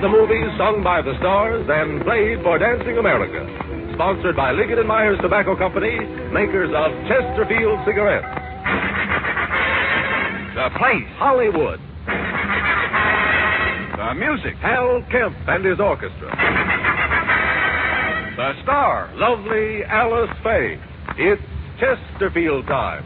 Of the movies sung by the stars and played for Dancing America. Sponsored by Liggett and Myers Tobacco Company, makers of Chesterfield cigarettes. The place. Hollywood. The music. Hal Kemp and his orchestra. The star. Lovely Alice Faye. It's Chesterfield time.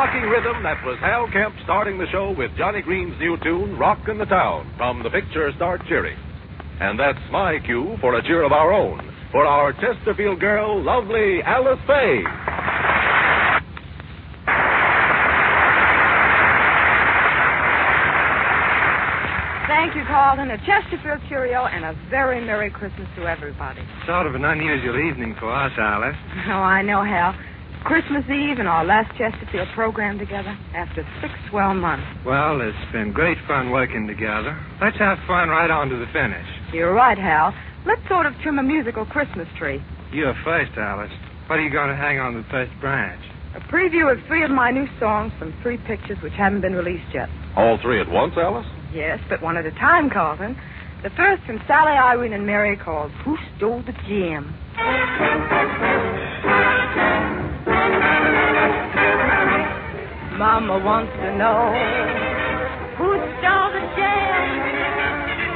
Rocking rhythm, that was Hal Kemp starting the show with Johnny Green's new tune, Rockin' the Town, from the picture Start Cheering. And that's my cue for a cheer of our own, for our Chesterfield girl, lovely Alice Faye. Thank you, Carlton. A Chesterfield cheerio and a very Merry Christmas to everybody. Sort of an unusual evening for us, Alice. Oh, I know, Hal. Christmas Eve and our last Chesterfield program together after six swell months. Well, it's been great fun working together. Let's have fun right on to the finish. You're right, Hal. Let's sort of trim a musical Christmas tree. You're first, Alice. What are you going to hang on the first branch? A preview of three of my new songs from three pictures which haven't been released yet. All three at once, Alice? Yes, but one at a time, Carlton. The first from Sally, Irene, and Mary called Who Stole the Jam? Mama wants to know who stole the jam?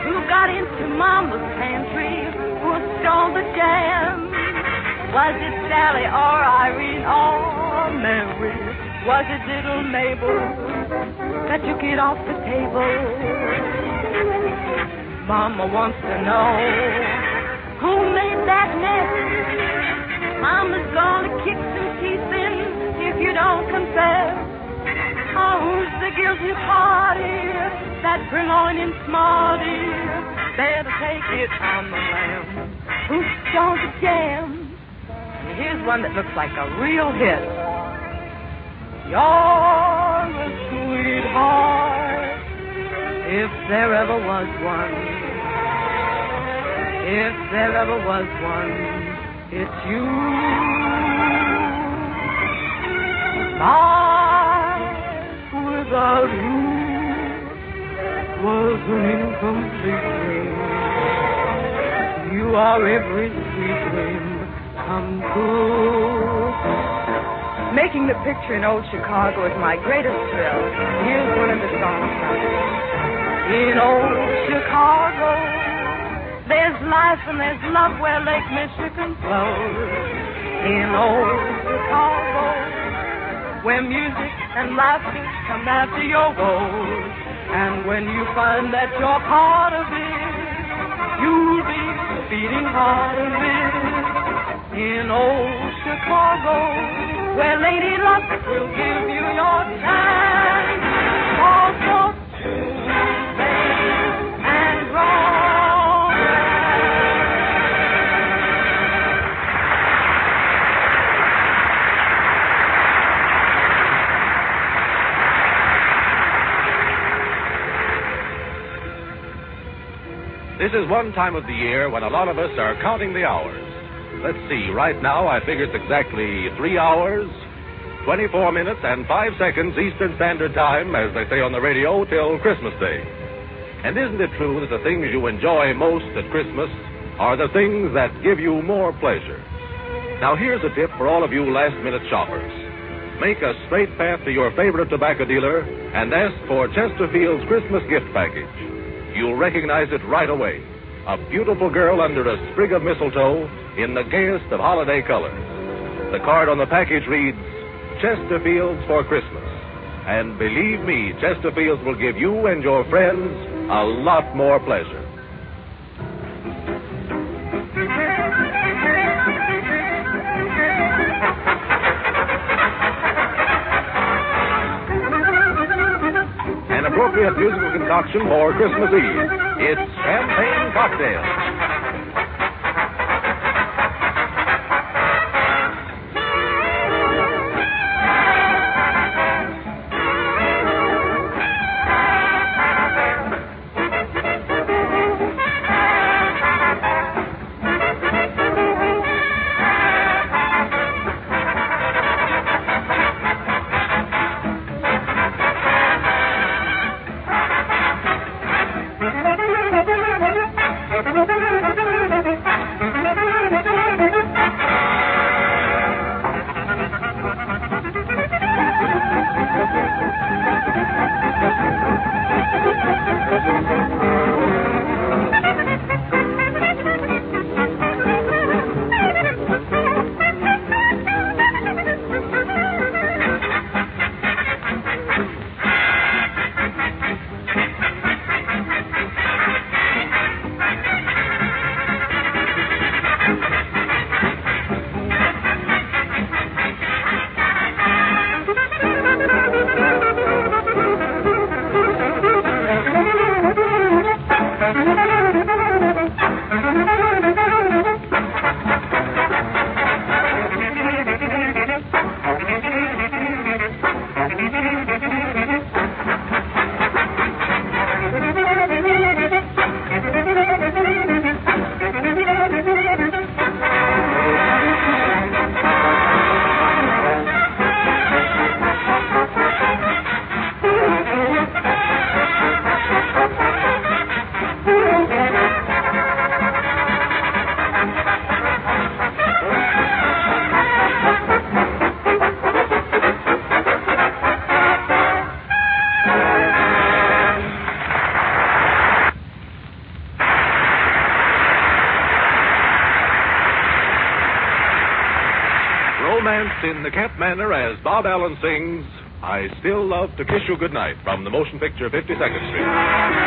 Who got into Mama's pantry? Who stole the jam? Was it Sally or Irene or Mary? Was it little Mabel that took it off the table? Mama wants to know who made that mess. Mama's gonna kick some you don't confess. Oh, who's the guilty party? That Vermilion smarty. Better take it on the lamb. Who's stole the jam? Here's one that looks like a real hit. You're a sweetheart, if there ever was one. If there ever was one, it's you. Life without you was an incomplete dream. You are every sweet dream come true. Making the picture in old Chicago is my greatest thrill. Here's one of the songs. In old Chicago, there's life and there's love where Lake Michigan flows. In old Chicago, where music and laughter come after your woes. And when you find that you're part of it, you'll be the beating heart of it. In old Chicago, where Lady Luck will give you your time. This is one time of the year when a lot of us are counting the hours. Let's see, right now I figure it's exactly three hours, 24 minutes, and five seconds Eastern Standard Time, as they say on the radio, till Christmas Day. And isn't it true that the things you enjoy most at Christmas are the things that give you more pleasure? Now, here's a tip for all of you last minute shoppers. Make a straight path to your favorite tobacco dealer and ask for Chesterfield's Christmas gift package. You'll recognize it right away. A beautiful girl under a sprig of mistletoe in the gayest of holiday colors. The card on the package reads, Chesterfields for Christmas. And believe me, Chesterfields will give you and your friends a lot more pleasure. Concoction for Christmas Eve. It's Champagne Cocktail. As Bob Allen sings, I Still Love to Kiss You Goodnight from the motion picture 52nd Street.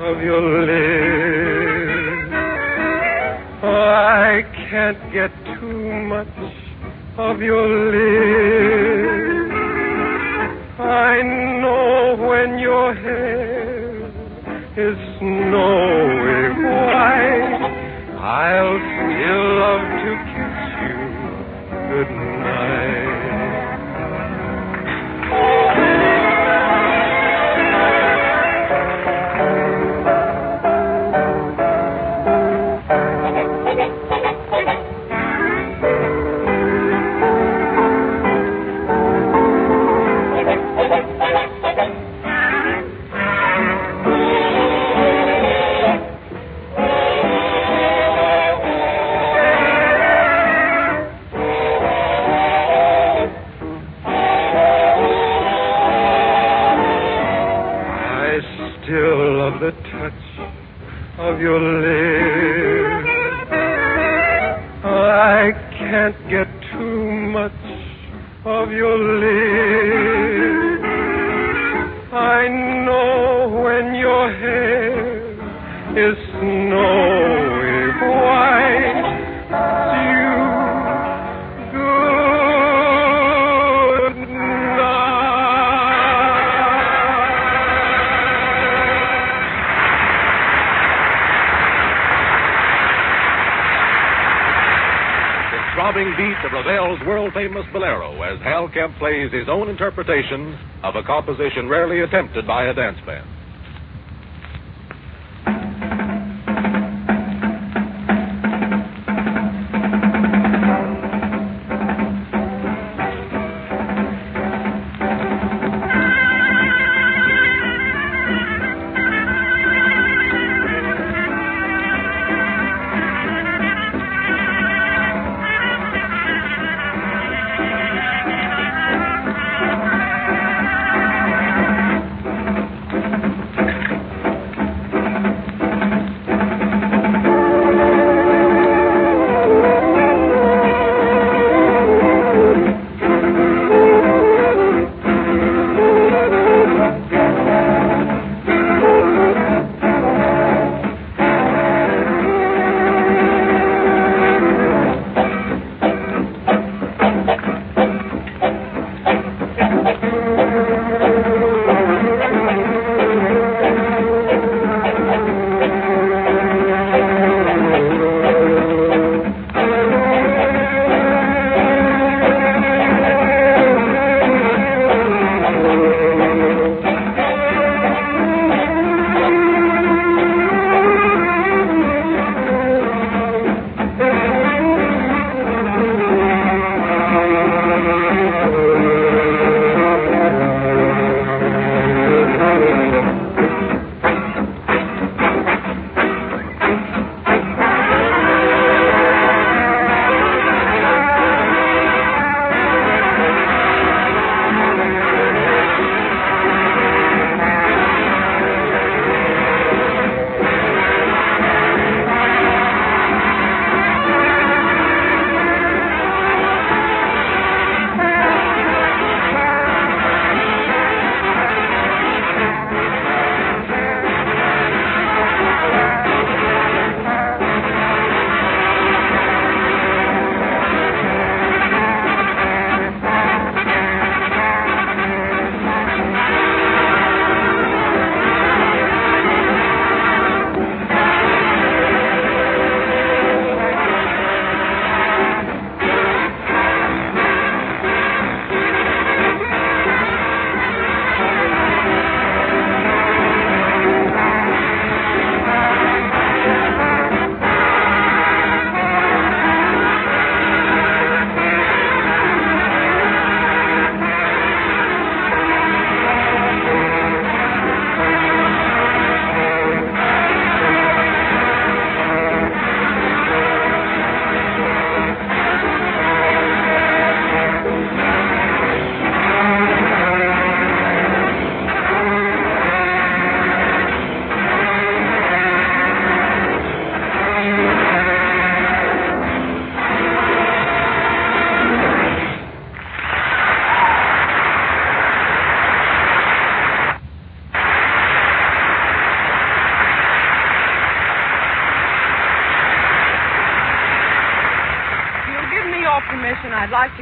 Of your lips. Oh, I can't get too much of your lips. I know when your hair is snowy white, I'll still of your lips. I know when your hair is snowy Ravel's world famous bolero as Hal Kemp plays his own interpretation of a composition rarely attempted by a dance band.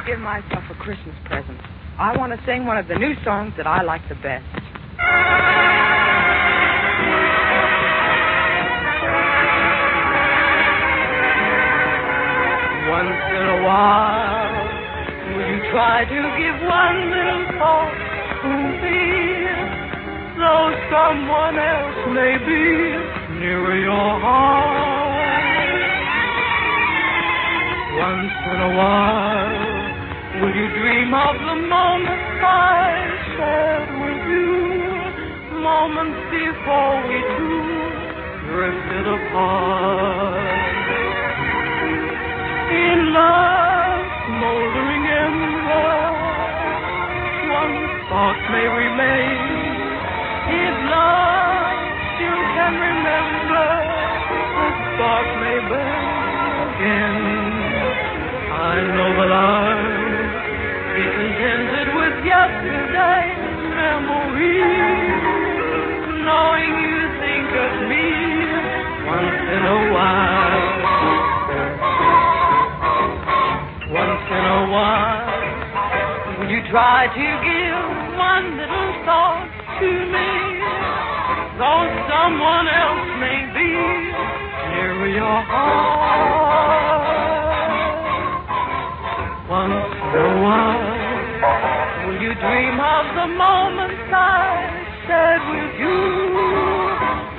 Give myself a Christmas present. I want to sing one of the new songs that I like the best. Once in a while, will you try to give one little thought to me? Though someone else may be near your heart. Once in a while, will you dream of the moments I shared with you? Moments before we two drifted apart. In love, smoldering ember, one thought may remain. If love still can remember, the spark may burn again. I know that with yesterday's memories, knowing you think of me once in a while. Once in a while, would you try to give one little thought to me? Though someone else may be near your heart. Dream of the moments I shared with you?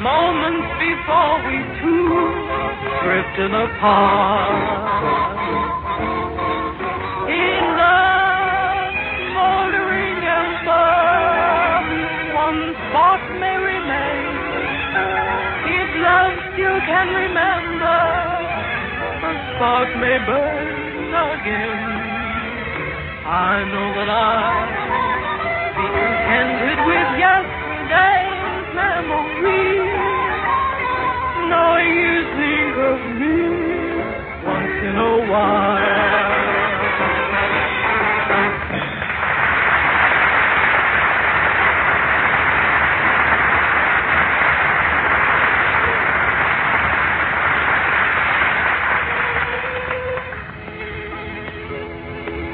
Moments before we two drifted apart. In love, smoldering ember, one may remain. If love still can remember, a spark may burn again. I know that be contented with yesterday's memories, knowing you think of me once in a while.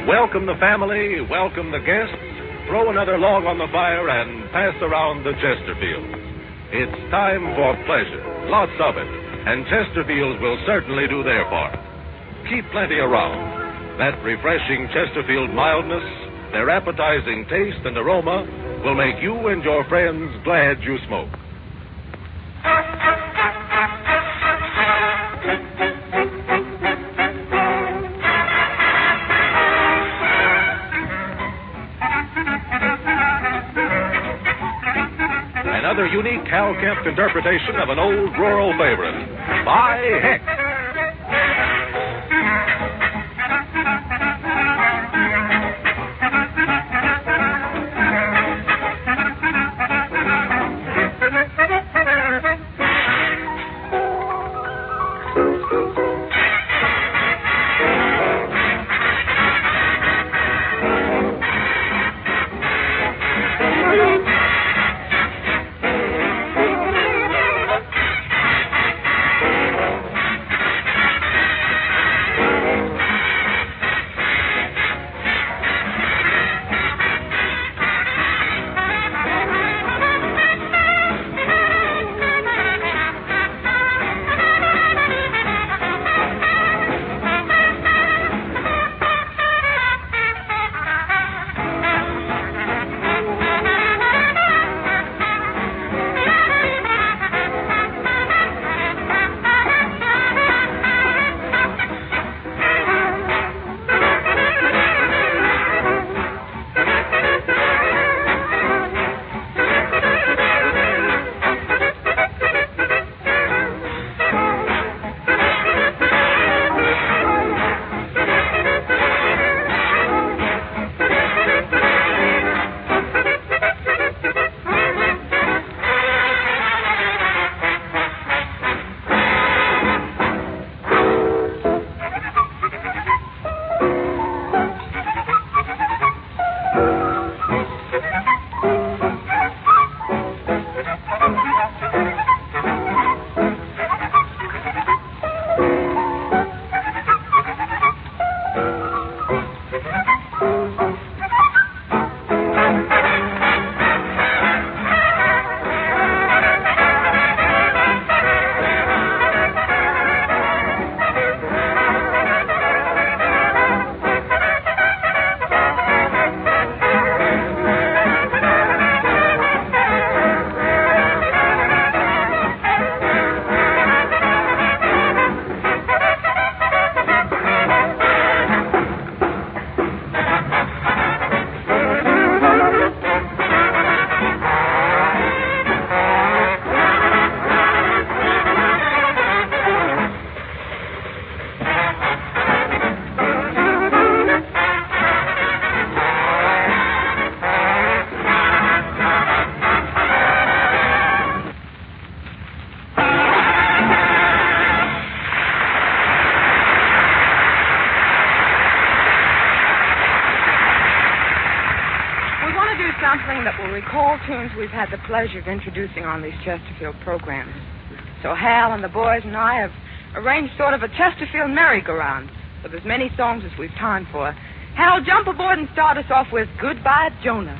Welcome the family, welcome the guests. Throw another log on the fire and pass around the Chesterfield. It's time for pleasure, lots of it, and Chesterfields will certainly do their part. Keep plenty around. That refreshing Chesterfield mildness, their appetizing taste and aroma will make you and your friends glad you smoke. Another unique Hal Kemp interpretation of an old rural favorite. By Heck. We've had the pleasure of introducing on these Chesterfield programs. So Hal and the boys and I have arranged sort of a Chesterfield merry-go-round with as many songs as we've time for. Hal, jump aboard and start us off with Goodbye, Jonah.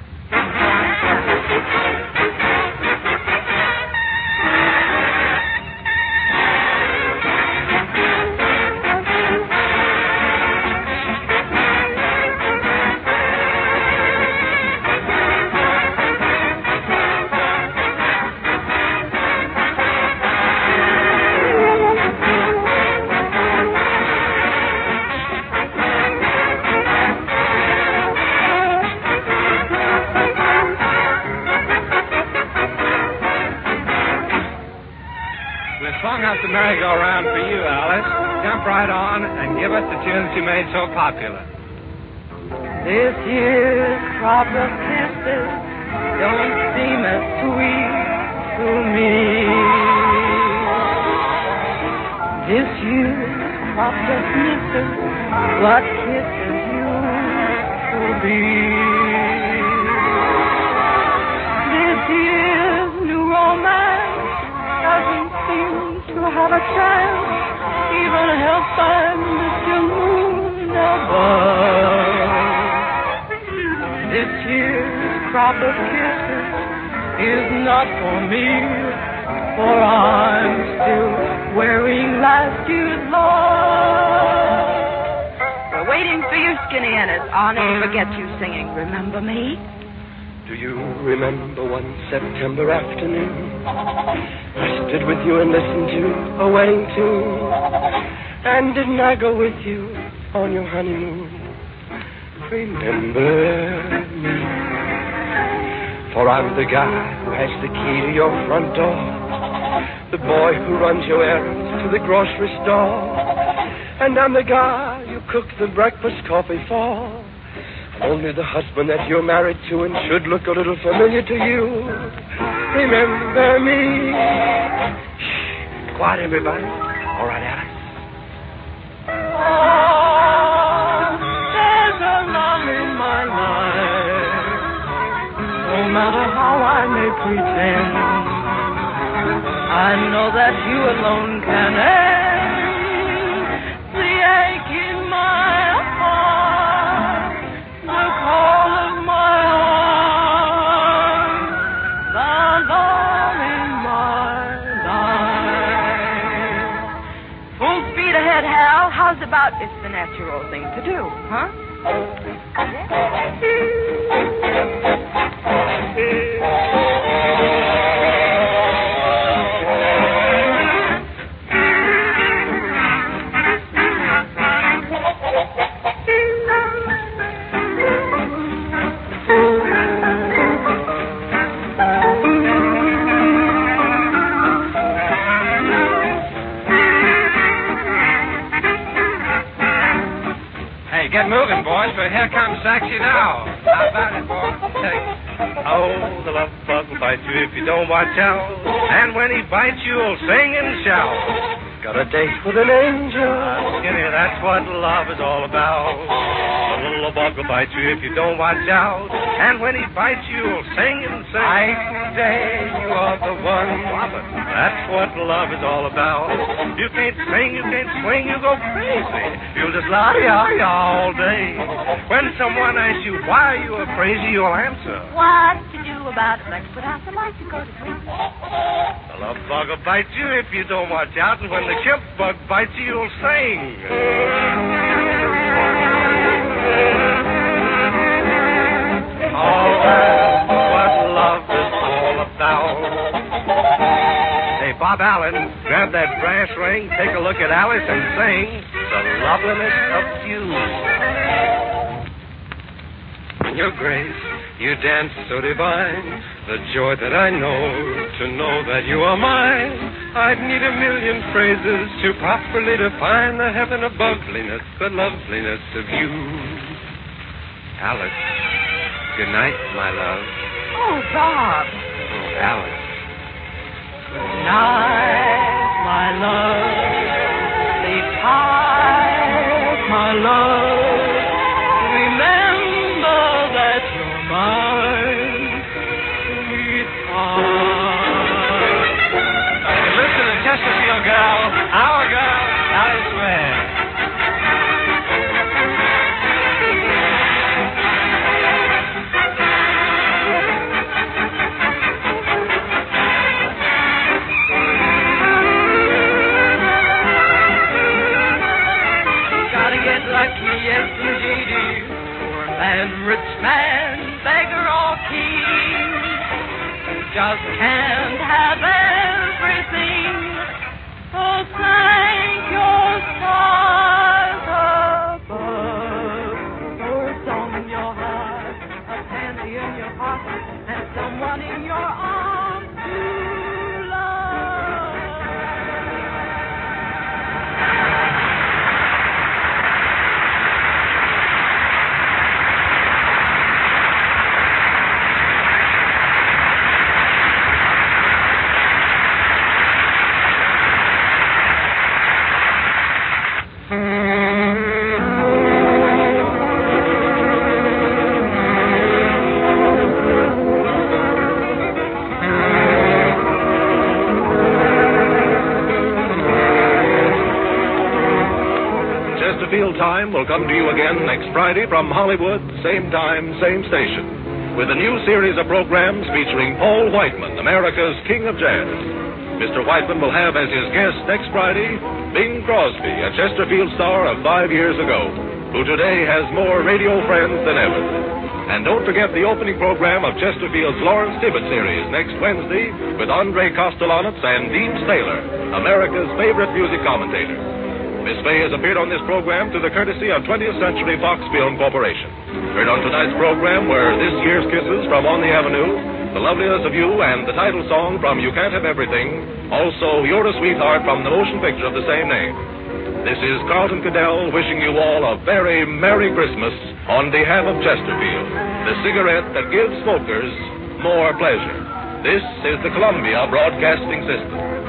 This year's crop of misses what kisses used to be. This year's new romance doesn't seem to have a chance, even help by Mr. Moon above. This year's crop of kisses is not for me, for I'm still wearing last year's love. We're waiting for you, Skinny Ennis. I'll never forget you singing Remember Me? Do you remember one September afternoon? I stood with you and listened to a wedding tune. And didn't I go with you on your honeymoon? Remember me. For I'm the guy who has the key to your front door. The boy who runs your errands to the grocery store. And I'm the guy you cook the breakfast coffee for. Only the husband that you're married to and should look a little familiar to you. Remember me. Shh. Quiet, everybody. All right, Alice. Oh, there's a love in my life. No matter how I may pretend, I know that you alone can end the ache in my heart, the call of my heart, the love in my life. Full speed ahead, Hal. How's about it's the natural thing to do, huh? Don't watch out. And when he bites you, he'll sing and shout. Got a date with an angel. Skinny, that's what love is all about. The little bug will bite you if you don't watch out. And when he bites you, he'll sing and sing. I say you are the one. That's what love is all about. You can't sing, you can't swing, you go crazy. You'll just la ya ya all day. When someone asks you why you are crazy, you'll answer. What to do about it? Let's put out the lights and go to sleep. The love bug will bite you if you don't watch out, and when the chimp bug bites you, you'll sing. Oh, that's what love is all about. Bob Allen, grab that brass ring, take a look at Alice, and sing The Loveliness of You. In your grace, you dance so divine. The joy that I know to know that you are mine. I'd need a million phrases to properly define the heaven of loveliness, the loveliness of you. Alice, good night, my love. Oh, Bob. Oh, Alice. Night, rich man, beggar or king, just can't have everything. So thank your stars above for a song in your heart, a penny in your pocket, and someone in your arms will come to you again next Friday from Hollywood, same time, same station, with a new series of programs featuring Paul Whiteman, America's King of Jazz. Mr. Whiteman will have as his guest next Friday Bing Crosby, a Chesterfield star of five years ago, who today has more radio friends than ever. And don't forget the opening program of Chesterfield's Lawrence Tibbett series next Wednesday with Andre Kostelanetz and Deems Taylor, America's favorite music commentator. Miss Faye has appeared on this program through the courtesy of 20th Century Fox Film Corporation. Heard on tonight's program were This Year's Kisses from On the Avenue, The Loveliness of You, and the title song from You Can't Have Everything, also You're a Sweetheart from the motion picture of the same name. This is Carlton KaDell wishing you all a very Merry Christmas on behalf of Chesterfield, the cigarette that gives smokers more pleasure. This is the Columbia Broadcasting System.